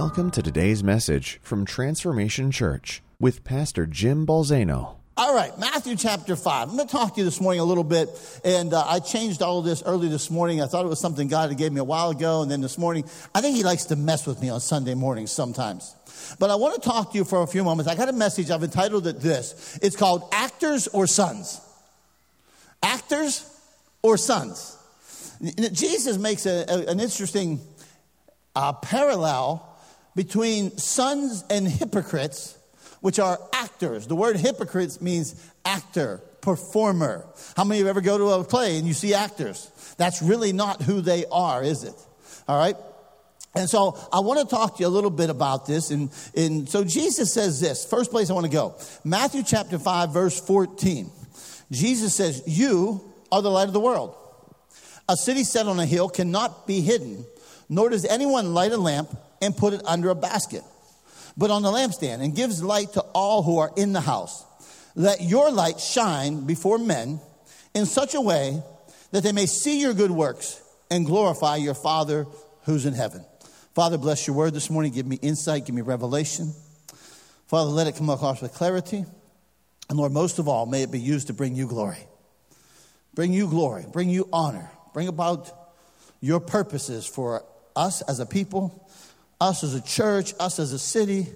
Welcome to today's message from Transformation Church with Pastor Jim Balzano. All right, Matthew chapter 5. I'm going to talk to you this morning a little bit. And uh, I changed all of this early this morning. I thought it was something God had gave me a while ago. And then this morning, I think He likes to mess with me on Sunday mornings sometimes. But I want to talk to you for a few moments. I got a message. I've entitled it this It's called Actors or Sons. Actors or Sons. Jesus makes a, a, an interesting uh, parallel between sons and hypocrites, which are actors. The word hypocrites means actor, performer. How many of you ever go to a play and you see actors? That's really not who they are, is it? All right? And so I want to talk to you a little bit about this. And, and so Jesus says this. First place I want to go Matthew chapter 5, verse 14. Jesus says, You are the light of the world. A city set on a hill cannot be hidden, nor does anyone light a lamp and put it under a basket, but on the lampstand, and gives light to all who are in the house. Let your light shine before men in such a way that they may see your good works and glorify your Father who's in heaven. Father, bless your word this morning. Give me insight, give me revelation. Father, let it come across with clarity. And Lord, most of all, may it be used to bring you glory. Bring you glory, bring you honor, bring about your purposes for us as a people, us as a church, us as a city,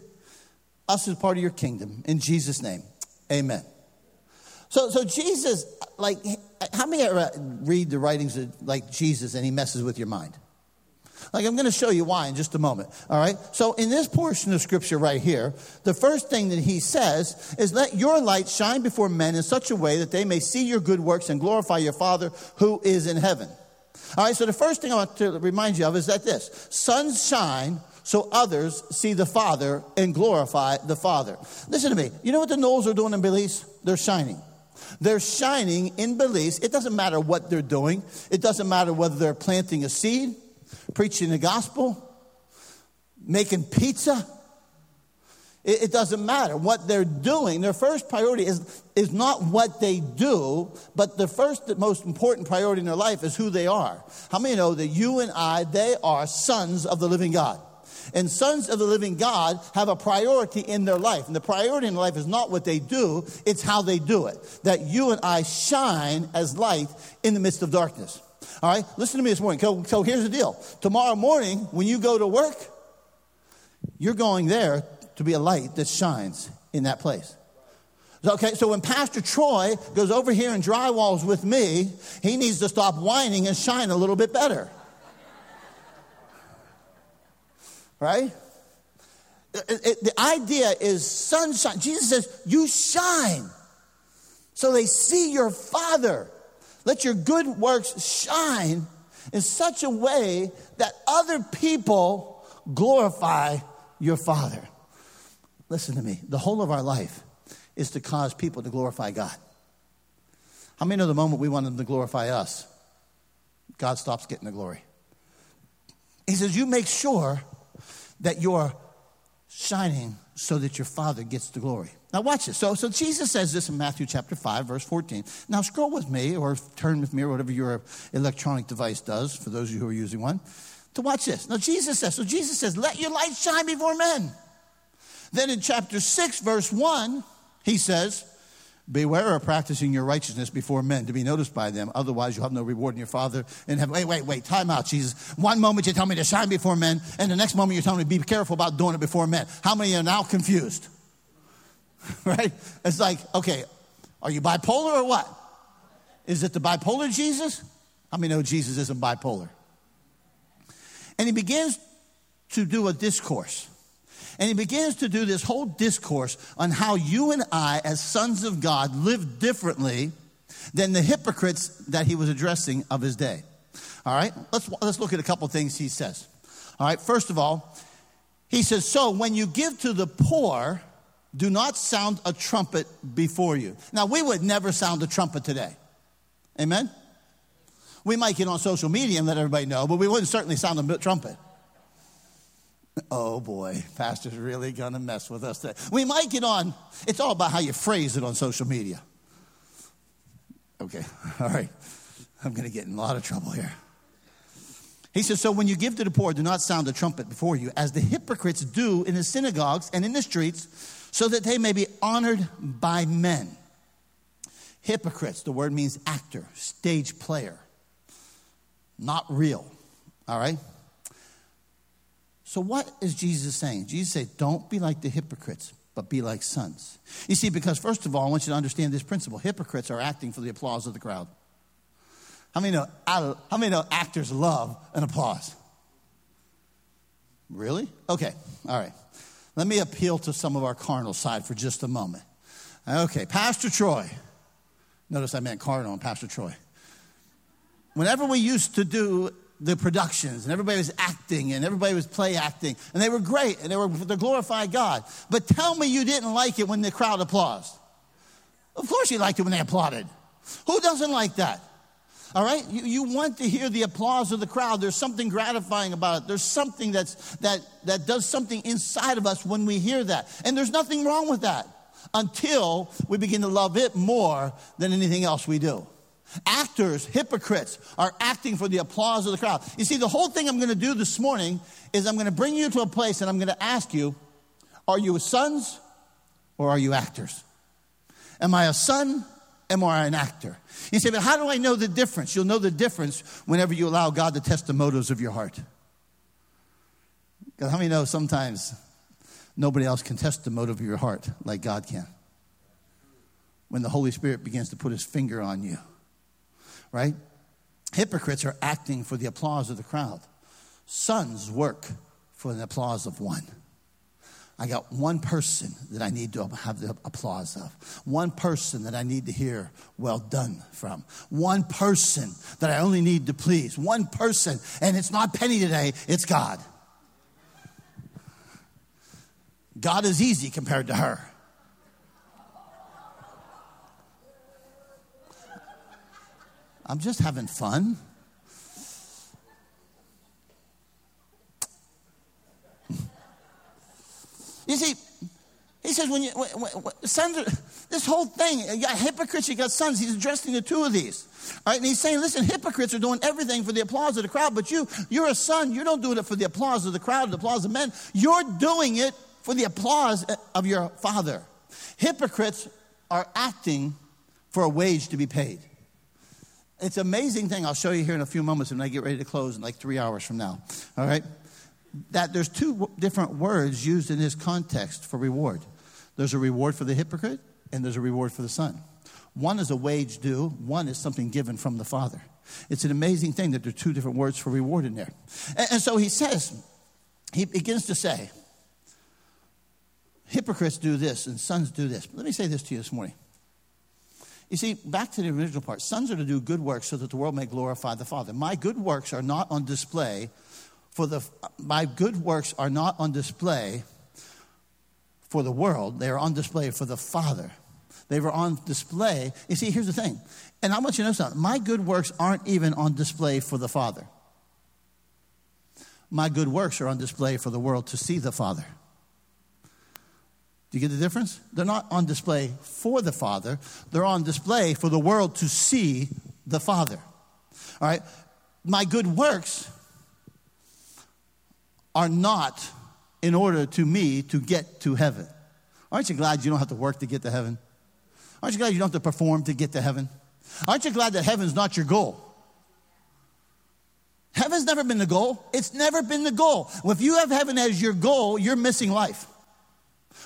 us as part of your kingdom. In Jesus' name, amen. So, so Jesus, like, how many read the writings of like Jesus and he messes with your mind? Like, I'm going to show you why in just a moment. All right. So, in this portion of scripture right here, the first thing that he says is, Let your light shine before men in such a way that they may see your good works and glorify your Father who is in heaven. All right. So, the first thing I want to remind you of is that this sons shine so others see the Father and glorify the Father. Listen to me. You know what the Knowles are doing in Belize? They're shining. They're shining in Belize. It doesn't matter what they're doing. It doesn't matter whether they're planting a seed preaching the gospel, making pizza. It, doesn't matter what they're doing. Their first priority is, is not what they do, but the first, the most important priority in their life is who they are. How many know that you and I, they are sons of the living God? And sons of the living God have a priority in their life. And the priority in life is not what they do, it's how they do it. That you and I shine as light in the midst of darkness. All right, listen to me this morning. So, so here's the deal. Tomorrow morning, when you go to work, you're going there to be a light that shines in that place. Okay, so when Pastor Troy goes over here and drywalls with me, he needs to stop whining and shine a little bit better. Right? It, it, the idea is sunshine. Jesus says, You shine so they see your Father. Let your good works shine in such a way that other people glorify your Father. Listen to me. The whole of our life is to cause people to glorify God. How many know the moment we want them to glorify us, God stops getting the glory? He says, You make sure that you're shining so that your Father gets the glory. Now, watch this. So, so Jesus says this in Matthew chapter 5, verse 14. Now, scroll with me or turn with me or whatever your electronic device does for those of you who are using one to watch this. Now, Jesus says, so Jesus says, let your light shine before men. Then in chapter 6, verse 1, he says, Beware of practicing your righteousness before men to be noticed by them. Otherwise, you'll have no reward in your Father in heaven. Wait, wait, wait. Time out, Jesus. One moment you tell me to shine before men, and the next moment you're telling me to be careful about doing it before men. How many are now confused? right? It's like, okay, are you bipolar or what? Is it the bipolar Jesus? How many know Jesus isn't bipolar? And he begins to do a discourse. And he begins to do this whole discourse on how you and I, as sons of God, live differently than the hypocrites that he was addressing of his day. All right, let's, let's look at a couple things he says. All right, first of all, he says, So when you give to the poor, do not sound a trumpet before you. Now, we would never sound a trumpet today. Amen? We might get on social media and let everybody know, but we wouldn't certainly sound a trumpet. Oh boy, Pastor's really gonna mess with us today. We might get on, it's all about how you phrase it on social media. Okay, all right. I'm gonna get in a lot of trouble here. He says, So when you give to the poor, do not sound the trumpet before you, as the hypocrites do in the synagogues and in the streets, so that they may be honored by men. Hypocrites, the word means actor, stage player, not real. All right? So, what is Jesus saying? Jesus said, Don't be like the hypocrites, but be like sons. You see, because first of all, I want you to understand this principle hypocrites are acting for the applause of the crowd. How many know, how many know actors love an applause? Really? Okay, all right. Let me appeal to some of our carnal side for just a moment. Okay, Pastor Troy. Notice I meant carnal and Pastor Troy. Whenever we used to do the productions and everybody was acting and everybody was play acting and they were great and they were to glorify God. But tell me you didn't like it when the crowd applauded. Of course you liked it when they applauded. Who doesn't like that? All right? You, you want to hear the applause of the crowd. There's something gratifying about it. There's something that's, that, that does something inside of us when we hear that. And there's nothing wrong with that until we begin to love it more than anything else we do. Actors, hypocrites, are acting for the applause of the crowd. You see, the whole thing I'm going to do this morning is I'm going to bring you to a place and I'm going to ask you are you sons or are you actors? Am I a son? Am I an actor? You say, but how do I know the difference? You'll know the difference whenever you allow God to test the motives of your heart. Because how many know sometimes nobody else can test the motive of your heart like God can? When the Holy Spirit begins to put his finger on you right? Hypocrites are acting for the applause of the crowd. Sons work for the applause of one. I got one person that I need to have the applause of. One person that I need to hear well done from. One person that I only need to please. One person, and it's not Penny today, it's God. God is easy compared to her. I'm just having fun. You see, he says, when you, when, when, sons this whole thing, you got hypocrites, you got sons. He's addressing the two of these. All right, and he's saying, listen, hypocrites are doing everything for the applause of the crowd, but you, you're a son. You don't do it for the applause of the crowd, the applause of men. You're doing it for the applause of your father. Hypocrites are acting for a wage to be paid. It's an amazing thing. I'll show you here in a few moments when I get ready to close in like three hours from now. All right? That there's two different words used in this context for reward. There's a reward for the hypocrite, and there's a reward for the son. One is a wage due, one is something given from the father. It's an amazing thing that there are two different words for reward in there. And, and so he says, he begins to say, hypocrites do this and sons do this. But Let me say this to you this morning. You see, back to the original part sons are to do good works so that the world may glorify the Father. My good works are not on display for the, my good works are not on display for the world, they are on display for the Father. They were on display. You see, here's the thing, and I want you to know something. My good works aren't even on display for the Father. My good works are on display for the world to see the Father. Do you get the difference? They're not on display for the Father, they're on display for the world to see the Father. All right? My good works are not in order to me to get to heaven. Aren't you glad you don't have to work to get to heaven? Aren't you glad you don't have to perform to get to heaven? Aren't you glad that heaven's not your goal? Heaven's never been the goal. It's never been the goal. If you have heaven as your goal, you're missing life.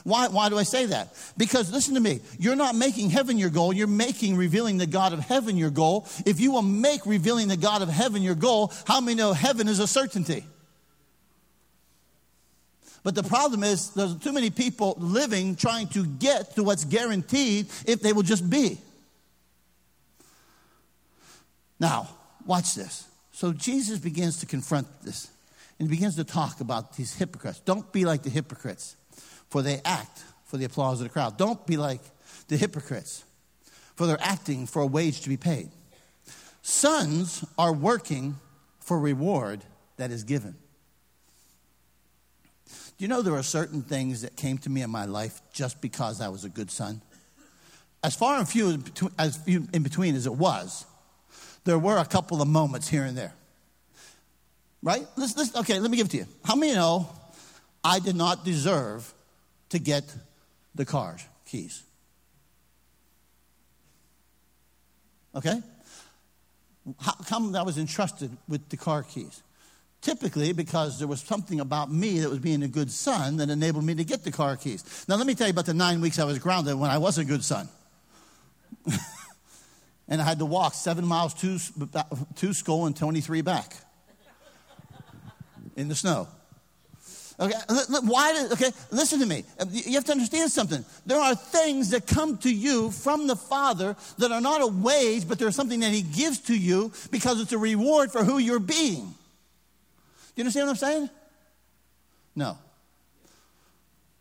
Why, why do I say that? Because listen to me, you're not making heaven your goal, you're making revealing the God of heaven your goal. If you will make revealing the God of heaven your goal, how many know heaven is a certainty? But the problem is, there's too many people living trying to get to what's guaranteed if they will just be. Now, watch this. So Jesus begins to confront this and he begins to talk about these hypocrites. Don't be like the hypocrites for they act for the applause of the crowd. Don't be like the hypocrites, for they're acting for a wage to be paid. Sons are working for reward that is given. Do you know there are certain things that came to me in my life just because I was a good son? As far and few as in between as it was, there were a couple of moments here and there. Right? Let's, let's, okay, let me give it to you. How many know I did not deserve to get the car keys? Okay? How come I was entrusted with the car keys? Typically, because there was something about me that was being a good son that enabled me to get the car keys. Now, let me tell you about the nine weeks I was grounded when I was a good son. and I had to walk seven miles to, to school and 23 back in the snow. Okay, why? okay, listen to me. Uh, you have to understand something. There are things that come to you from the Father that are not a wage, but they're something that He gives to you because it's a reward for who you're being. Do you understand what I'm saying? No.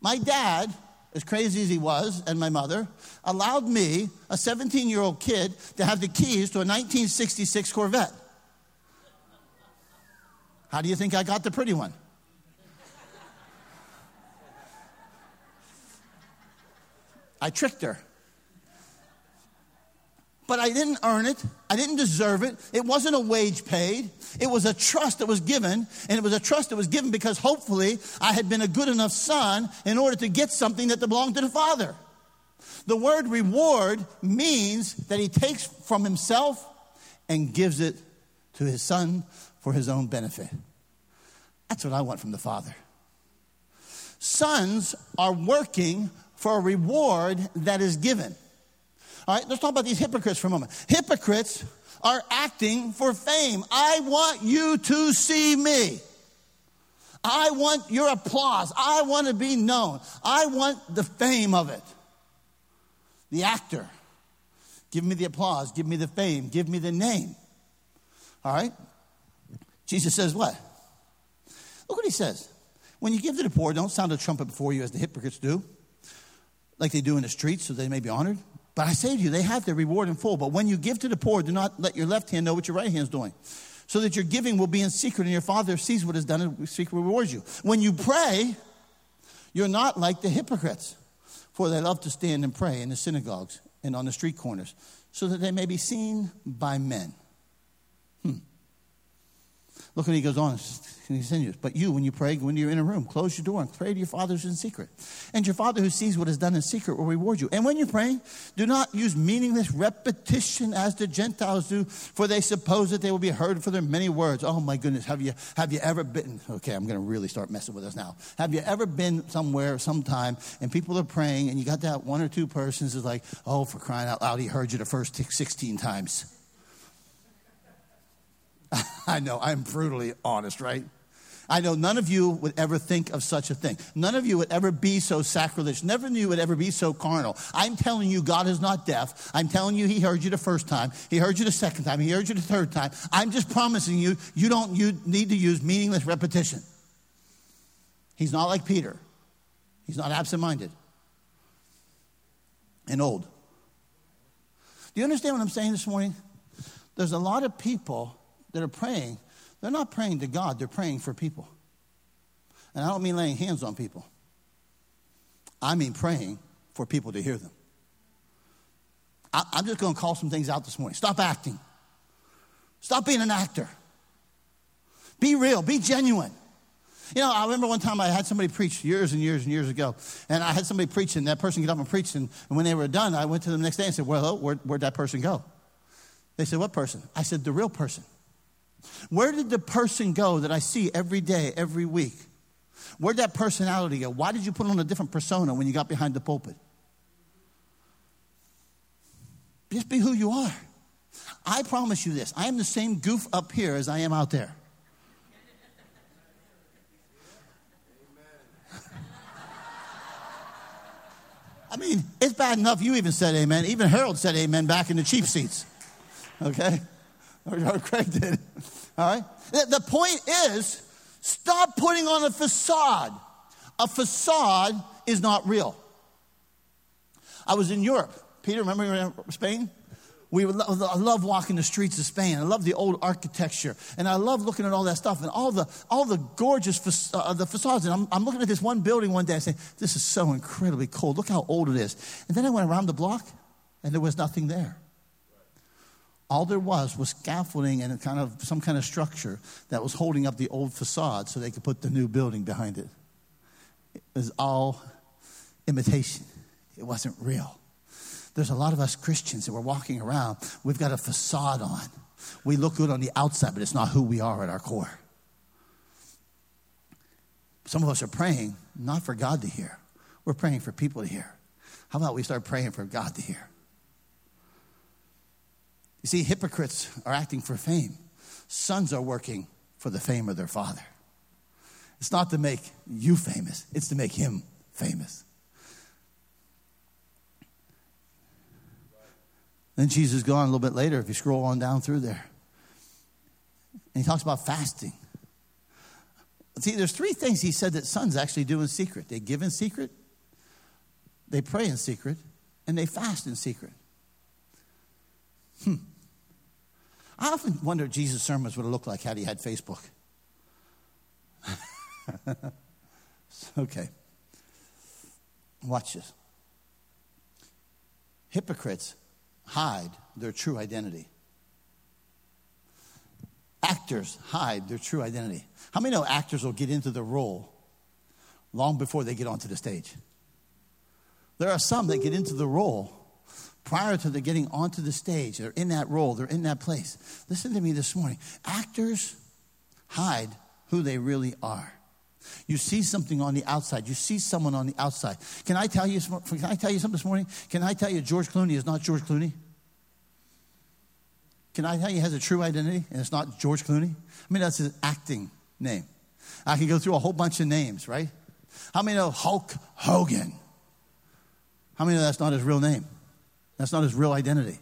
My dad, as crazy as he was, and my mother, allowed me, a 17 year old kid, to have the keys to a 1966 Corvette. How do you think I got the pretty one? I tricked her. But I didn't earn it. I didn't deserve it. It wasn't a wage paid. It was a trust that was given. And it was a trust that was given because hopefully I had been a good enough son in order to get something that belonged to the Father. The word reward means that he takes from himself and gives it to his son for his own benefit. That's what I want from the Father. Sons are working for a reward that is given. All right, let's talk about these hypocrites for a moment. Hypocrites are acting for fame. I want you to see me. I want your applause. I want to be known. I want the fame of it. The actor. Give me the applause. Give me the fame. Give me the name. All right? Jesus says what? Look what he says. When you give to the poor, don't sound a trumpet before you as the hypocrites do like they do in the streets so they may be honored. But I say to you, they have their reward in full. But when you give to the poor, do not let your left hand know what your right hand is doing. So that your giving will be in secret, and your Father sees what is done and secret rewards you. When you pray, you're not like the hypocrites, for they love to stand and pray in the synagogues and on the street corners, so that they may be seen by men. Look what he goes on he continues. But you, when you pray, go into your inner room, close your door, and pray to your Father who's in secret. And your Father who sees what is done in secret will reward you. And when you're praying, do not use meaningless repetition as the Gentiles do, for they suppose that they will be heard for their many words. Oh my goodness, have you have you ever been? Okay, I'm going to really start messing with us now. Have you ever been somewhere, sometime, and people are praying, and you got that one or two persons is like, oh, for crying out loud, he heard you the first 16 times. I know, I'm brutally honest, right? I know none of you would ever think of such a thing. None of you would ever be so sacrilegious. Never of you would ever be so carnal. I'm telling you, God is not deaf. I'm telling you, He heard you the first time. He heard you the second time. He heard you the third time. I'm just promising you, you don't you need to use meaningless repetition. He's not like Peter. He's not absent minded and old. Do you understand what I'm saying this morning? There's a lot of people that are praying they're not praying to God, they're praying for people. And I don't mean laying hands on people, I mean praying for people to hear them. I, am just going to call some things out this morning. Stop acting, stop being an actor. Be real, be genuine. You know, I remember one time I had somebody preach years and years and years ago, and I had somebody preach, and that person get up and preach, and, and when they were done, I went to them the next day and said, Well, where, where'd that person go? They said, What person? I said, The real person. Where did the person go that I see every day, every week? Where'd that personality go? Why did you put on a different persona when you got behind the pulpit? Just be who you are. I promise you this I am the same goof up here as I am out there. I mean, it's bad enough you even said amen. Even Harold said amen back in the cheap seats. Okay? Craig did. All right? The point is stop putting on a facade. A facade is not real. I was in Europe. Peter, remember we were in Spain? We love, I love walking the streets of Spain. I love the old architecture, and I love looking at all that stuff and all the all the gorgeous uh, the facades. And I'm, I'm, looking at this one building one day. I say, "This is so incredibly cool. Look how old it is." And then I went around the block, and there was nothing there. All there was was scaffolding and kind of some kind of structure that was holding up the old facade so they could put the new building behind it. It was all imitation. It wasn't real. There's a lot of us Christians that we're walking around, we've got a facade on. We look good on the outside, but it's not who we are at our core. Some of us are praying not for God to hear, we're praying for people to hear. How about we start praying for God to hear? You see, hypocrites are acting for fame, sons are working for the fame of their father. It's not to make you famous, it's to make him famous. Then Jesus goes on a little bit later, if you scroll on down through there. And he talks about fasting. See, there's three things he said that sons actually do in secret they give in secret, they pray in secret, and they fast in secret. Hmm. I often wonder what Jesus' sermons would have looked like had he had Facebook. okay. Watch this. Hypocrites hide their true identity. Actors hide their true identity. How many know actors will get into the role long before they get onto the stage? There are some that get into the role prior to the getting onto the stage. They're in that role, they're in that place. Listen to me this morning. Actors hide who they really are. You see something on the outside. You see someone on the outside. Can I tell you? Can I tell you something this morning? Can I tell you George Clooney is not George Clooney? Can I tell you he has a true identity and it's not George Clooney? I mean that's his acting name. I can go through a whole bunch of names, right? How many know Hulk Hogan? How many know that's not his real name? That's not his real identity.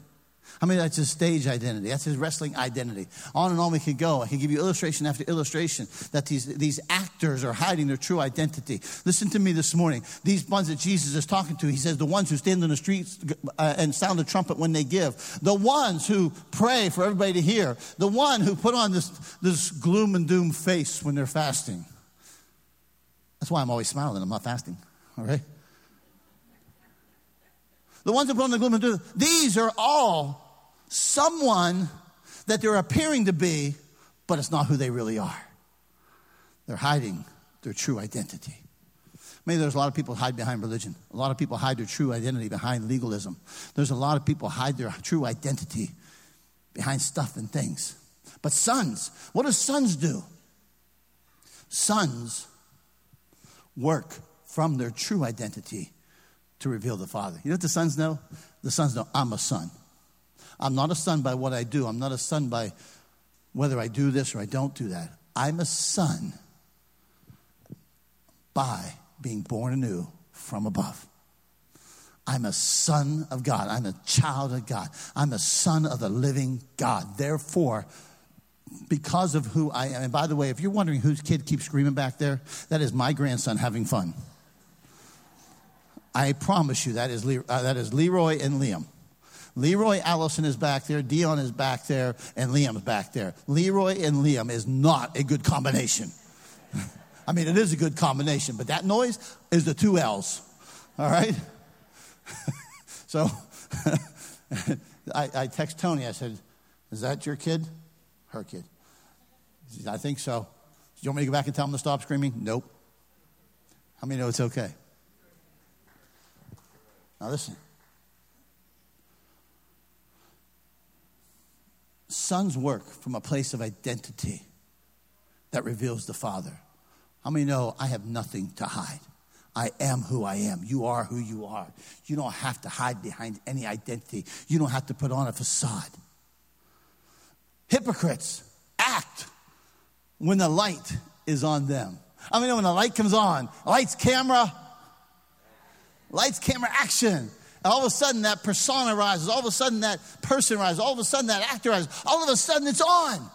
I mean, that's his stage identity. That's his wrestling identity. On and on we could go. I can give you illustration after illustration that these, these actors are hiding their true identity. Listen to me this morning. These ones that Jesus is talking to, he says, the ones who stand in the streets uh, and sound the trumpet when they give, the ones who pray for everybody to hear, the one who put on this, this gloom and doom face when they're fasting. That's why I'm always smiling. I'm not fasting, all right? The ones that put on the gloom and doom, these are all someone that they're appearing to be, but it's not who they really are. They're hiding their true identity. Maybe there's a lot of people hide behind religion. A lot of people hide their true identity behind legalism. There's a lot of people hide their true identity behind stuff and things. But sons, what do sons do? Sons work from their true identity to reveal the Father. You know what the sons know? The sons know, I'm a son. I'm not a son by what I do. I'm not a son by whether I do this or I don't do that. I'm a son by being born anew from above. I'm a son of God. I'm a child of God. I'm a son of the living God. Therefore, because of who I am, and by the way, if you're wondering whose kid keeps screaming back there, that is my grandson having fun. I promise you that is, Le- uh, that is Leroy and Liam. Leroy Allison is back there, Dion is back there, and Liam's back there. Leroy and Liam is not a good combination. I mean, it is a good combination, but that noise is the two L's. All right? so I, I text Tony, I said, Is that your kid? Her kid. Said, I think so. Do you want me to go back and tell him to stop screaming? Nope. How many know it's okay? Now listen. Sons work from a place of identity that reveals the Father. How many know I have nothing to hide? I am who I am. You are who you are. You don't have to hide behind any identity. You don't have to put on a facade. Hypocrites act when the light is on them. I mean, when the light comes on, lights, camera, lights, camera, action all of a sudden that persona rises. All of a sudden that person rises. All of a sudden that actor rises. All of a sudden it's on.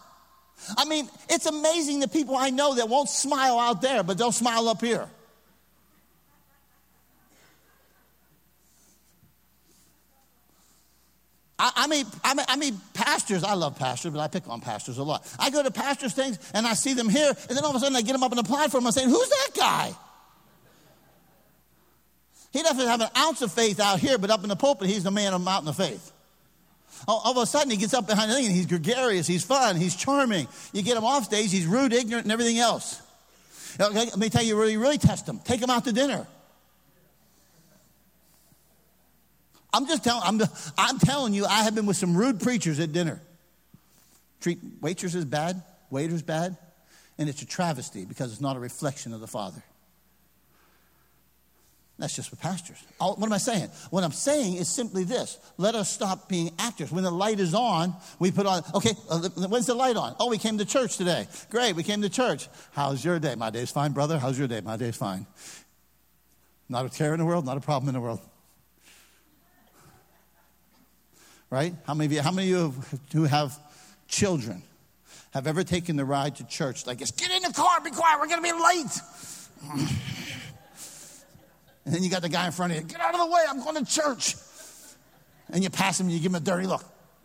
I mean, it's amazing the people I know that won't smile out there, but they'll smile up here. I, mean, I mean, I mean, pastors. I love pastors, but I pick on pastors a lot. I go to pastors' things and I see them here, and then all of a sudden I get them up in the platform. I'm saying, "Who's that guy?" He doesn't have an ounce of faith out here, but up in the pulpit, he's the man of mountain of faith. All, all of a sudden, he gets up behind the thing and he's gregarious, he's fun, he's charming. You get him off stage, he's rude, ignorant, and everything else. Okay, let me tell you, really, really test him. Take him out to dinner. I'm just telling, I'm, I'm telling you, I have been with some rude preachers at dinner. Treat waitresses bad, waiters bad, and it's a travesty because it's not a reflection of the Father. That's just for pastors. What am I saying? What I'm saying is simply this let us stop being actors. When the light is on, we put on, okay, uh, when's the light on? Oh, we came to church today. Great, we came to church. How's your day? My day's fine, brother. How's your day? My day's fine. Not a care in the world, not a problem in the world. Right? How many of you, how many of you who have children have ever taken the ride to church like this? Get in the car, be quiet, we're going to be late. And then you got the guy in front of you, get out of the way, I'm going to church. And you pass him and you give him a dirty look.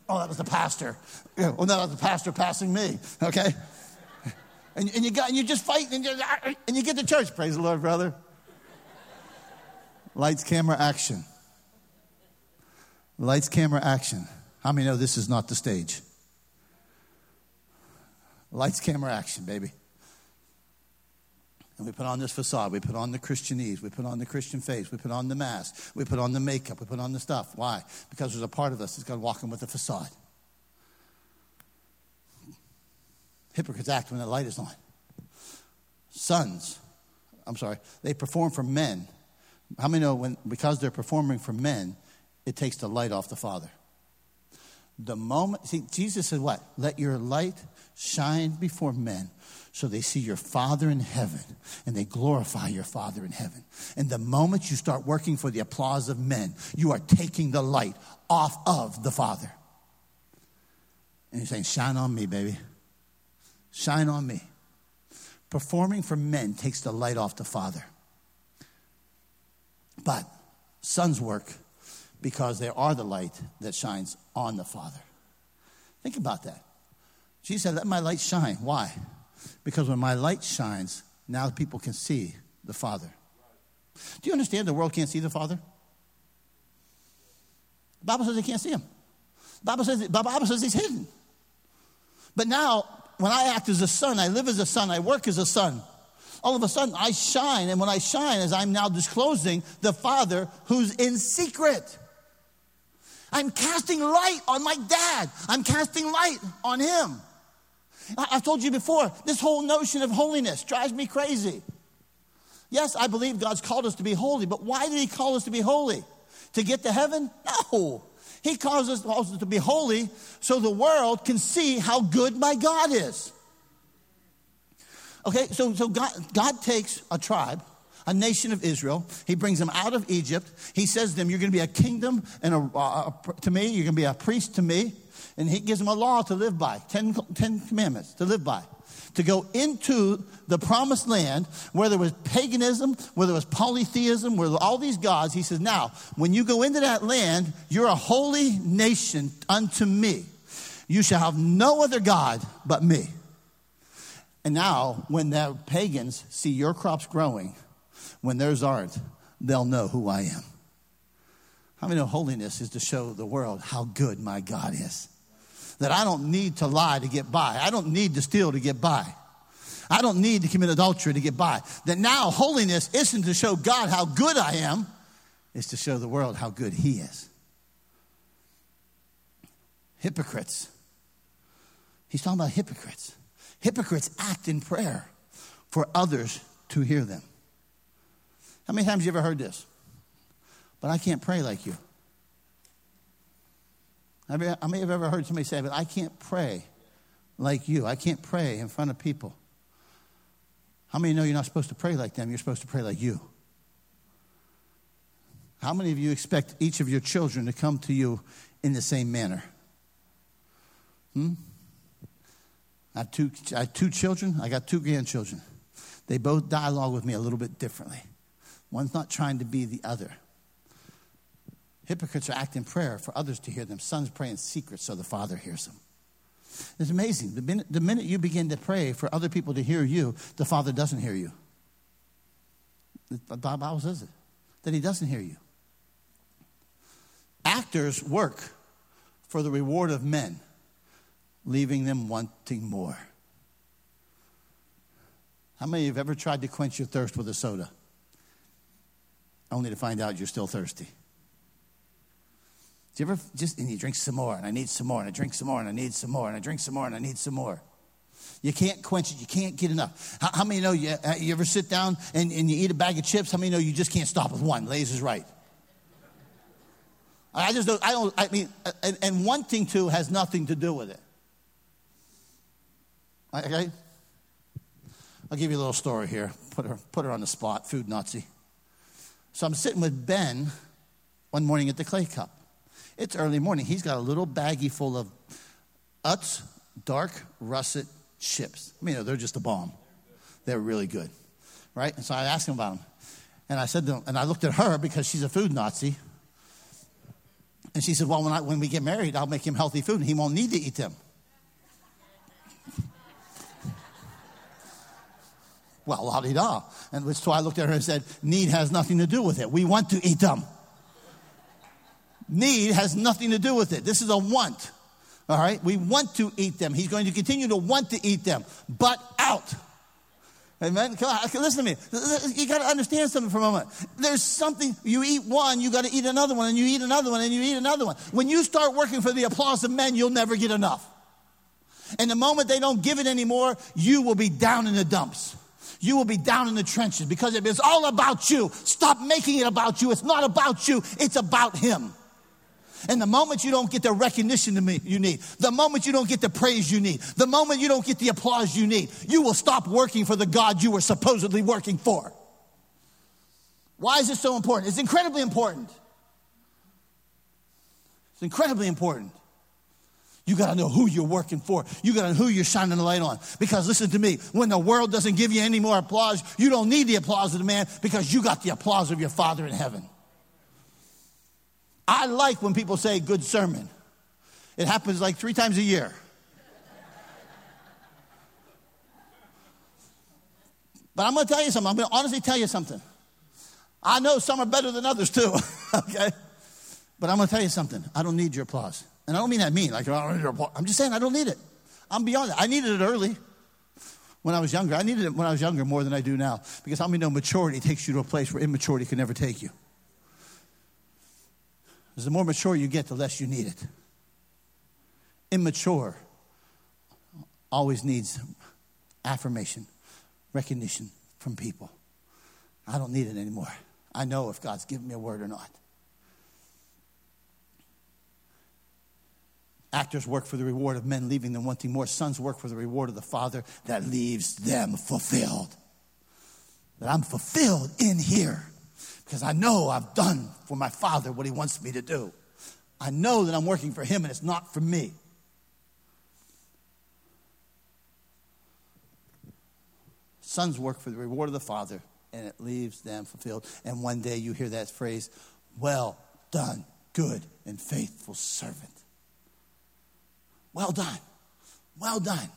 Oh, that was the pastor. Yeah, well, no, that was the pastor passing me, okay? And, and you got, and you just fight and you, and you get to church. Praise the Lord, brother. Lights, camera, action. Lights, camera, action. How many know this is not the stage? Lights, camera, action, baby. And we put on this facade. We put on the Christianese. We put on the Christian face. We put on the mask. We put on the makeup. We put on the stuff. Why? Because there's a part of us that's got walking with a facade. Hypocrites act when the light is on. Sons, I'm sorry, they perform for men. How many know when, because they're performing for men, it takes the light off the Father? The moment, see, Jesus said what? Let your light shine before men so they see your Father in heaven and they glorify your Father in heaven. And the moment you start working for the applause of men, you are taking the light off of the Father. And you're saying, Shine on me, baby. Shine on me. Performing for men takes the light off the Father. But sons work because they are the light that shines on the Father. Think about that. Jesus said, Let my light shine. Why? Because when my light shines, now people can see the Father. Do you understand the world can't see the Father? The Bible says they can't see him. The Bible says, the Bible says he's hidden. But now, when I act as a son, I live as a son, I work as a son. All of a sudden, I shine, and when I shine, as I'm now disclosing the Father who's in secret. I'm casting light on my dad. I'm casting light on him. I've told you before, this whole notion of holiness drives me crazy. Yes, I believe God's called us to be holy, but why did He call us to be holy? To get to heaven? No. He calls us, calls us to be holy so the world can see how good my God is. Okay, so, so God, God takes a tribe, a nation of Israel. He brings them out of Egypt. He says to them, You're going to be a kingdom and a, a, to me, you're going to be a priest to me and he gives them a law to live by, ten, commandments to live by. To go into the promised land where there was paganism, where there was polytheism, where all these gods, he says, Now, when you go into that land, you're a holy nation unto me. You shall have no other God but me. And now, when the pagans see your crops growing, when theirs aren't, they'll know who I am. How many know holiness is to show the world how good my God is? That I don't need to lie to get by. I don't need to steal to get by. I don't need to commit adultery to get by. That now holiness isn't to show God how good I am, it's to show the world how good He is. Hypocrites. He's talking about hypocrites. Hypocrites act in prayer for others to hear them. How many times have you ever heard this? But I can't pray like you. I may have ever heard somebody say, but I can't pray like you. I can't pray in front of people. How many know you're not supposed to pray like them? You're supposed to pray like you. How many of you expect each of your children to come to you in the same manner? Hmm? I have two, I have two children. I got two grandchildren. They both dialogue with me a little bit differently. One's not trying to be the other. Hypocrites are acting prayer for others to hear them. Sons pray in secret so the Father hears them. It's amazing. The minute, the minute you begin to pray for other people to hear you, the Father doesn't hear you. The Bible says it, that He doesn't hear you. Actors work for the reward of men, leaving them wanting more. How many of you have ever tried to quench your thirst with a soda? Only to find out you're still thirsty. Do you ever just, and you drink some more, and I need some more, and I drink some more, and I need some more, and I drink some more, and I need some more. You can't quench it. You can't get enough. How, how many know you, uh, you ever sit down and, and you eat a bag of chips? How many know you just can't stop with one? Lay's is right. I just don't, I don't, I mean, and, and wanting to has nothing to do with it. Okay? I'll give you a little story here. Put her, put her on the spot, food Nazi. So I'm sitting with Ben one morning at the clay cup. It's early morning. He's got a little baggie full of Utz dark russet chips. I mean, they're just a bomb. They're really good, right? And so I asked him about them. And I said to him, and I looked at her because she's a food Nazi. And she said, Well, when, I, when we get married, I'll make him healthy food and he won't need to eat them. well, la di da. And so I looked at her and said, Need has nothing to do with it. We want to eat them. Need has nothing to do with it. This is a want. All right? We want to eat them. He's going to continue to want to eat them, but out. Amen. Come on, listen to me. You got to understand something for a moment. There's something, you eat one, you got to eat another one, and you eat another one, and you eat another one. When you start working for the applause of men, you'll never get enough. And the moment they don't give it anymore, you will be down in the dumps. You will be down in the trenches because it's all about you, stop making it about you. It's not about you, it's about Him. And the moment you don't get the recognition you need, the moment you don't get the praise you need, the moment you don't get the applause you need, you will stop working for the God you were supposedly working for. Why is it so important? It's incredibly important. It's incredibly important. You got to know who you're working for. You got to know who you're shining the light on. Because listen to me, when the world doesn't give you any more applause, you don't need the applause of the man because you got the applause of your Father in heaven. I like when people say good sermon. It happens like three times a year. But I'm going to tell you something. I'm going to honestly tell you something. I know some are better than others too, okay? But I'm going to tell you something. I don't need your applause. And I don't mean that mean, like, I don't need your applause. I'm just saying I don't need it. I'm beyond it. I needed it early when I was younger. I needed it when I was younger more than I do now because how many know maturity takes you to a place where immaturity can never take you? Because the more mature you get, the less you need it. Immature always needs affirmation, recognition from people. I don't need it anymore. I know if God's given me a word or not. Actors work for the reward of men, leaving them wanting more. Sons work for the reward of the Father that leaves them fulfilled. That I'm fulfilled in here because I know I've done for my Father what He wants me to do. I know that I'm working for Him and it's not for me. Sons work for the reward of the Father and it leaves them fulfilled. And one day you hear that phrase, well done, good and faithful servant. Well done. Well done.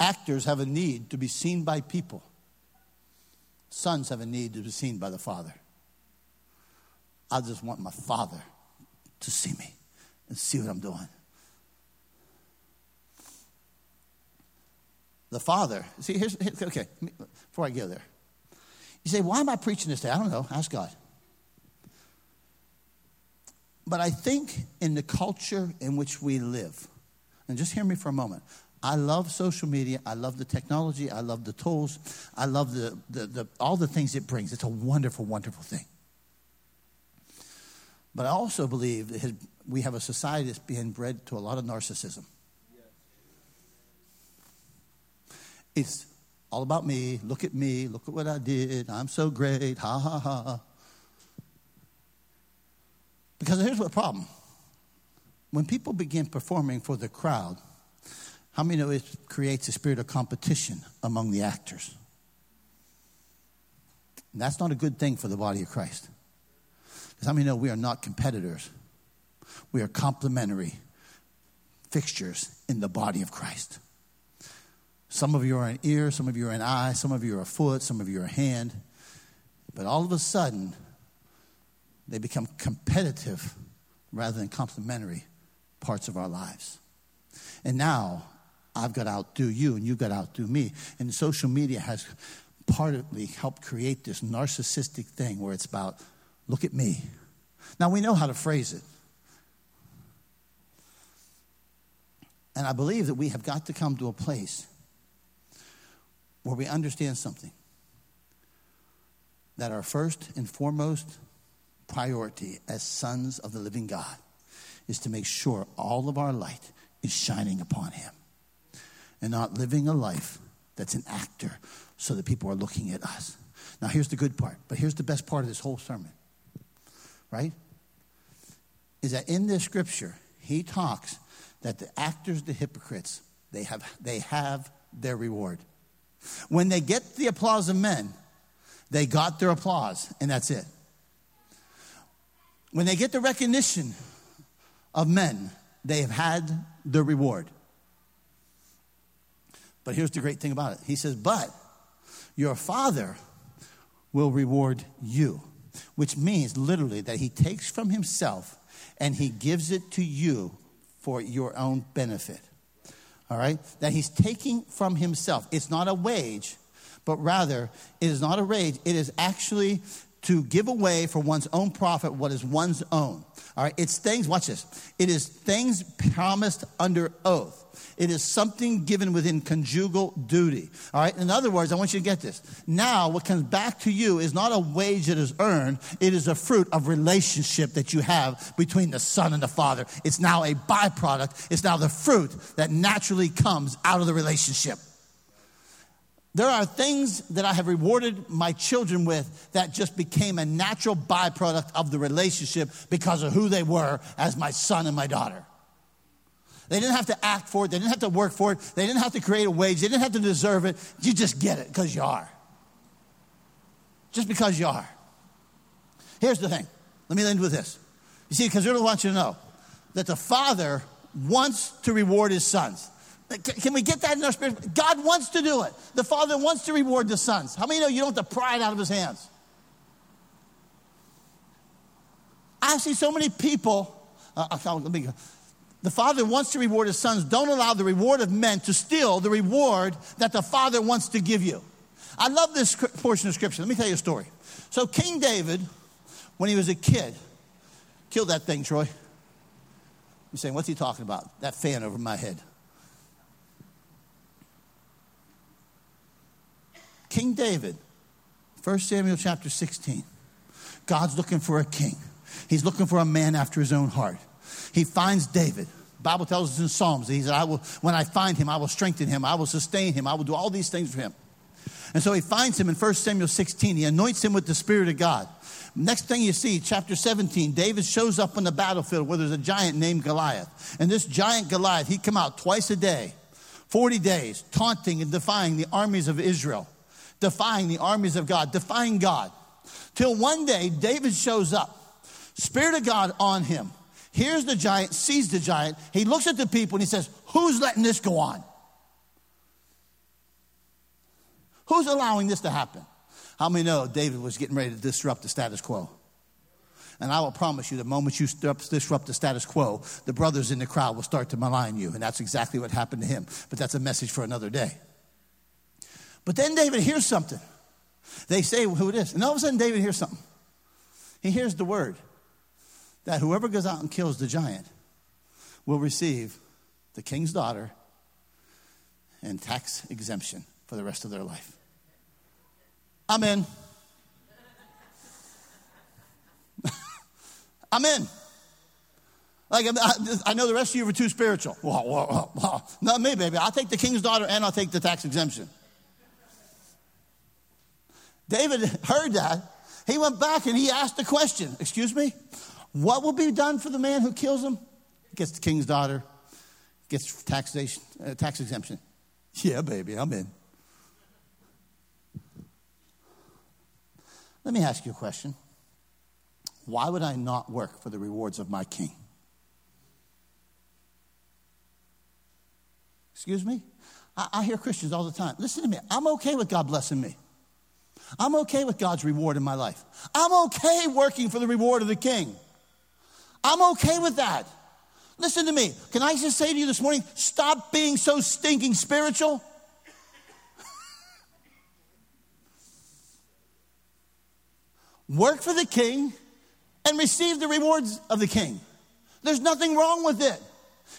Actors have a need to be seen by people. Sons have a need to be seen by the Father. I just want my Father to see me and see what I'm doing. The Father, see, here's, okay, before I go there. You say, why am I preaching this day? I don't know. Ask God. But I think in the culture in which we live, and just hear me for a moment, I love social media. I love the technology. I love the tools. I love the, the, the, all the things it brings. It's a wonderful, wonderful thing. But I also believe that we have a society that's being bred to a lot of narcissism. It's all about me. Look at me. Look at what I did. I'm so great. Ha ha ha. Because here's the problem when people begin performing for the crowd, how many know it creates a spirit of competition among the actors? And that's not a good thing for the body of Christ. Because how many know we are not competitors? We are complementary fixtures in the body of Christ. Some of you are an ear, some of you are an eye, some of you are a foot, some of you are a hand. But all of a sudden, they become competitive rather than complementary parts of our lives. And now I've got to outdo you and you've got to outdo me. And social media has partly helped create this narcissistic thing where it's about, look at me. Now we know how to phrase it. And I believe that we have got to come to a place where we understand something that our first and foremost priority as sons of the living God is to make sure all of our light is shining upon Him and not living a life that's an actor so that people are looking at us. Now, here's the good part, but here's the best part of this whole sermon, right? Is that in this scripture, he talks that the actors, the hypocrites, they have, they have their reward. When they get the applause of men, they got their applause, and that's it. When they get the recognition of men, they have had their reward. But here's the great thing about it. He says, But your father will reward you, which means literally that he takes from himself and he gives it to you for your own benefit. All right? That he's taking from himself. It's not a wage, but rather, it is not a wage. It is actually to give away for one's own profit what is one's own. All right? It's things, watch this. It is things promised under oath. It is something given within conjugal duty. All right? In other words, I want you to get this. Now, what comes back to you is not a wage that is earned, it is a fruit of relationship that you have between the Son and the Father. It's now a byproduct, it's now the fruit that naturally comes out of the relationship. There are things that I have rewarded my children with that just became a natural byproduct of the relationship because of who they were as my son and my daughter. They didn't have to act for it. They didn't have to work for it. They didn't have to create a wage. They didn't have to deserve it. You just get it because you are. Just because you are. Here's the thing. Let me end with this. You see, because I really want you to know that the Father wants to reward his sons. Can we get that in our spirit? God wants to do it. The Father wants to reward the sons. How many know you don't have to pry it out of his hands? I see so many people. Uh, let me go. The Father wants to reward His sons. Don't allow the reward of men to steal the reward that the Father wants to give you. I love this portion of Scripture. Let me tell you a story. So, King David, when he was a kid, killed that thing, Troy. You're saying, what's he talking about? That fan over my head. King David, 1 Samuel chapter 16. God's looking for a king. He's looking for a man after his own heart. He finds David. Bible tells us in Psalms that he said, I will, when I find him, I will strengthen him, I will sustain him, I will do all these things for him. And so he finds him in 1 Samuel 16. He anoints him with the Spirit of God. Next thing you see, chapter 17, David shows up on the battlefield where there's a giant named Goliath. And this giant Goliath, he'd come out twice a day, 40 days, taunting and defying the armies of Israel, defying the armies of God, defying God. Till one day, David shows up, Spirit of God on him hears the giant, sees the giant. He looks at the people and he says, Who's letting this go on? Who's allowing this to happen? How many know David was getting ready to disrupt the status quo? And I will promise you, the moment you disrupt the status quo, the brothers in the crowd will start to malign you. And that's exactly what happened to him. But that's a message for another day. But then David hears something. They say who it is. And all of a sudden, David hears something. He hears the word that whoever goes out and kills the giant will receive the king's daughter and tax exemption for the rest of their life. I'm in. I'm in. Like, I know the rest of you are too spiritual. Well, well, well, Not me, baby. I'll take the king's daughter and I'll take the tax exemption. David heard that. He went back and he asked the question Excuse me? What will be done for the man who kills him? Gets the king's daughter, gets taxation, uh, tax exemption. Yeah, baby, I'm in. Let me ask you a question. Why would I not work for the rewards of my king? Excuse me? I, I hear Christians all the time. Listen to me. I'm okay with God blessing me. I'm okay with God's reward in my life. I'm okay working for the reward of the king. I'm okay with that. Listen to me. Can I just say to you this morning stop being so stinking spiritual? Work for the king and receive the rewards of the king. There's nothing wrong with it.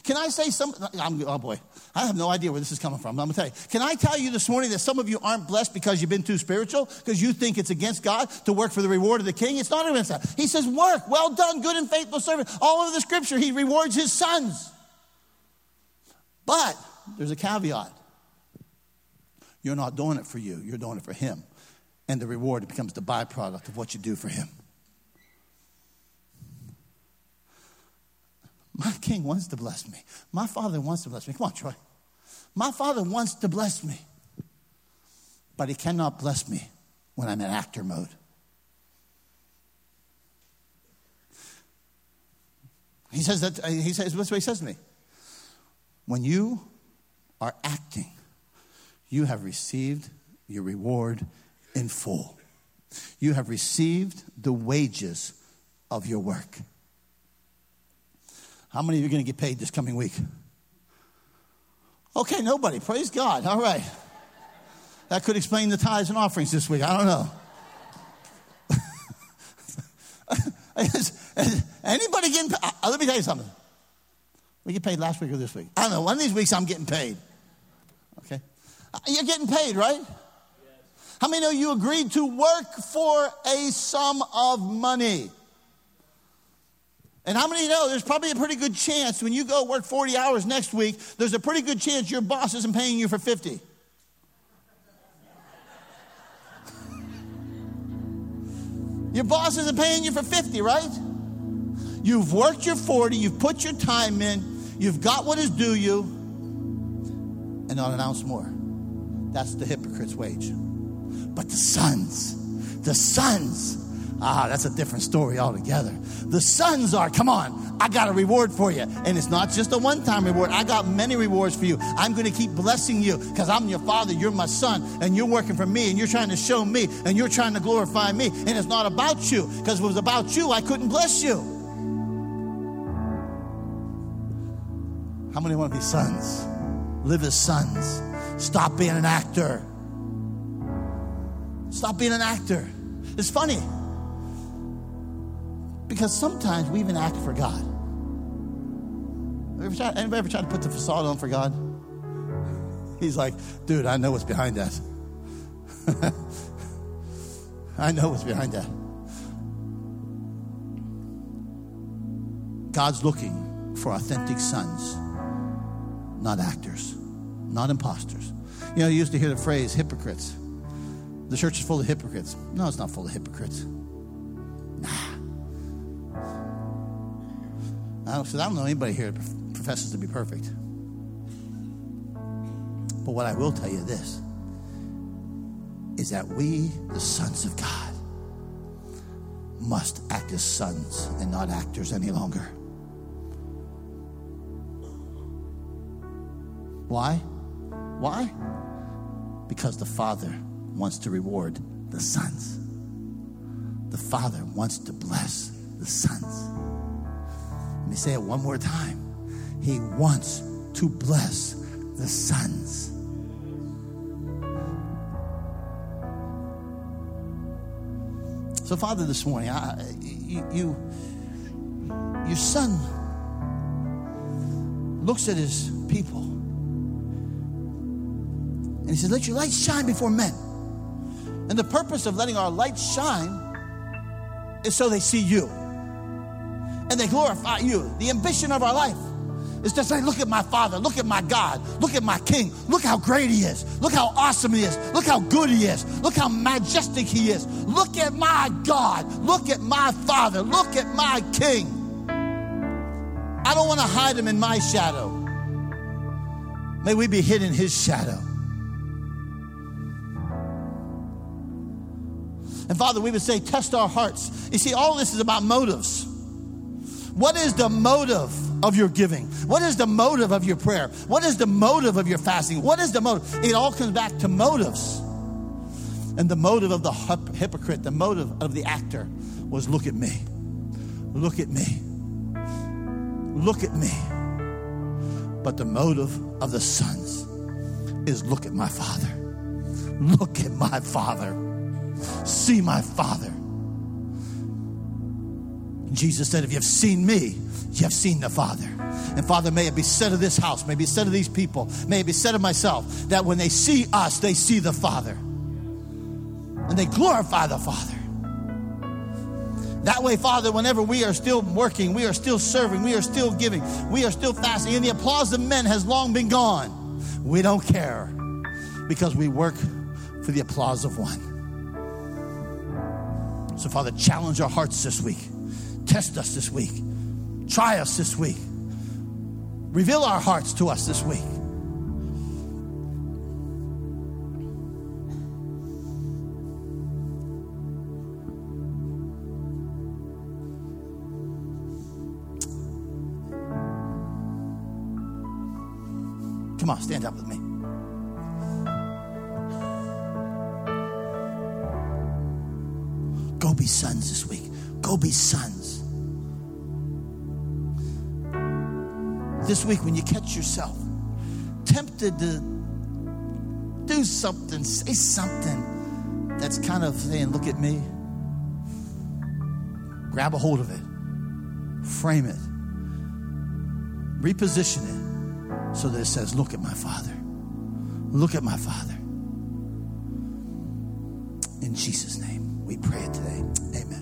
Can I say something? oh boy, I have no idea where this is coming from. I'm gonna tell you. Can I tell you this morning that some of you aren't blessed because you've been too spiritual? Because you think it's against God to work for the reward of the king? It's not against that. He says, Work, well done, good and faithful servant. All over the scripture, he rewards his sons. But there's a caveat. You're not doing it for you, you're doing it for him. And the reward becomes the byproduct of what you do for him. My king wants to bless me. My father wants to bless me. Come on, Troy. My father wants to bless me. But he cannot bless me when I'm in actor mode. He says that uh, he says that's what he says to me. When you are acting, you have received your reward in full. You have received the wages of your work. How many of you are going to get paid this coming week? Okay, nobody. Praise God. All right. That could explain the tithes and offerings this week. I don't know. Anybody getting paid? Uh, let me tell you something. We get paid last week or this week? I don't know. One of these weeks I'm getting paid. Okay. Uh, you're getting paid, right? Yes. How many know you agreed to work for a sum of money? And how many know there's probably a pretty good chance when you go work 40 hours next week, there's a pretty good chance your boss isn't paying you for 50. your boss isn't paying you for 50, right? You've worked your 40, you've put your time in, you've got what is due you, and not an ounce more. That's the hypocrite's wage. But the sons, the sons, Ah, that's a different story altogether. The sons are, come on, I got a reward for you. And it's not just a one time reward, I got many rewards for you. I'm going to keep blessing you because I'm your father, you're my son, and you're working for me, and you're trying to show me, and you're trying to glorify me. And it's not about you because if it was about you, I couldn't bless you. How many want to be sons? Live as sons. Stop being an actor. Stop being an actor. It's funny. Because sometimes we even act for God. Anybody ever tried to put the facade on for God? He's like, dude, I know what's behind that. I know what's behind that. God's looking for authentic sons, not actors, not imposters. You know, you used to hear the phrase hypocrites. The church is full of hypocrites. No, it's not full of hypocrites. I don't, I don't know anybody here that professes to be perfect. But what I will tell you this is that we, the sons of God, must act as sons and not actors any longer. Why? Why? Because the Father wants to reward the sons. The Father wants to bless the sons. Let me say it one more time. He wants to bless the sons. So, Father, this morning, I, you, you, your son looks at his people and he says, Let your light shine before men. And the purpose of letting our light shine is so they see you and they glorify you. The ambition of our life is to say, Look at my Father, look at my God, look at my King, look how great He is, look how awesome He is, look how good He is, look how majestic He is, look at my God, look at my Father, look at my King. I don't want to hide Him in my shadow. May we be hid in His shadow. And Father, we would say, test our hearts. You see, all this is about motives. What is the motive of your giving? What is the motive of your prayer? What is the motive of your fasting? What is the motive? It all comes back to motives. And the motive of the hypocrite, the motive of the actor was look at me. Look at me. Look at me. But the motive of the sons is look at my father. Look at my father. See my father. Jesus said, If you have seen me, you have seen the Father. And Father, may it be said of this house, may it be said of these people, may it be said of myself, that when they see us, they see the Father. And they glorify the Father. That way, Father, whenever we are still working, we are still serving, we are still giving, we are still fasting, and the applause of men has long been gone, we don't care because we work for the applause of one. So, Father, challenge our hearts this week, test us this week, try us this week, reveal our hearts to us this week. Come on, stand up with me. Go be sons this week. Go be sons. This week, when you catch yourself tempted to do something, say something that's kind of saying, Look at me, grab a hold of it, frame it, reposition it so that it says, Look at my Father. Look at my Father. In Jesus' name, we pray it today. Amen.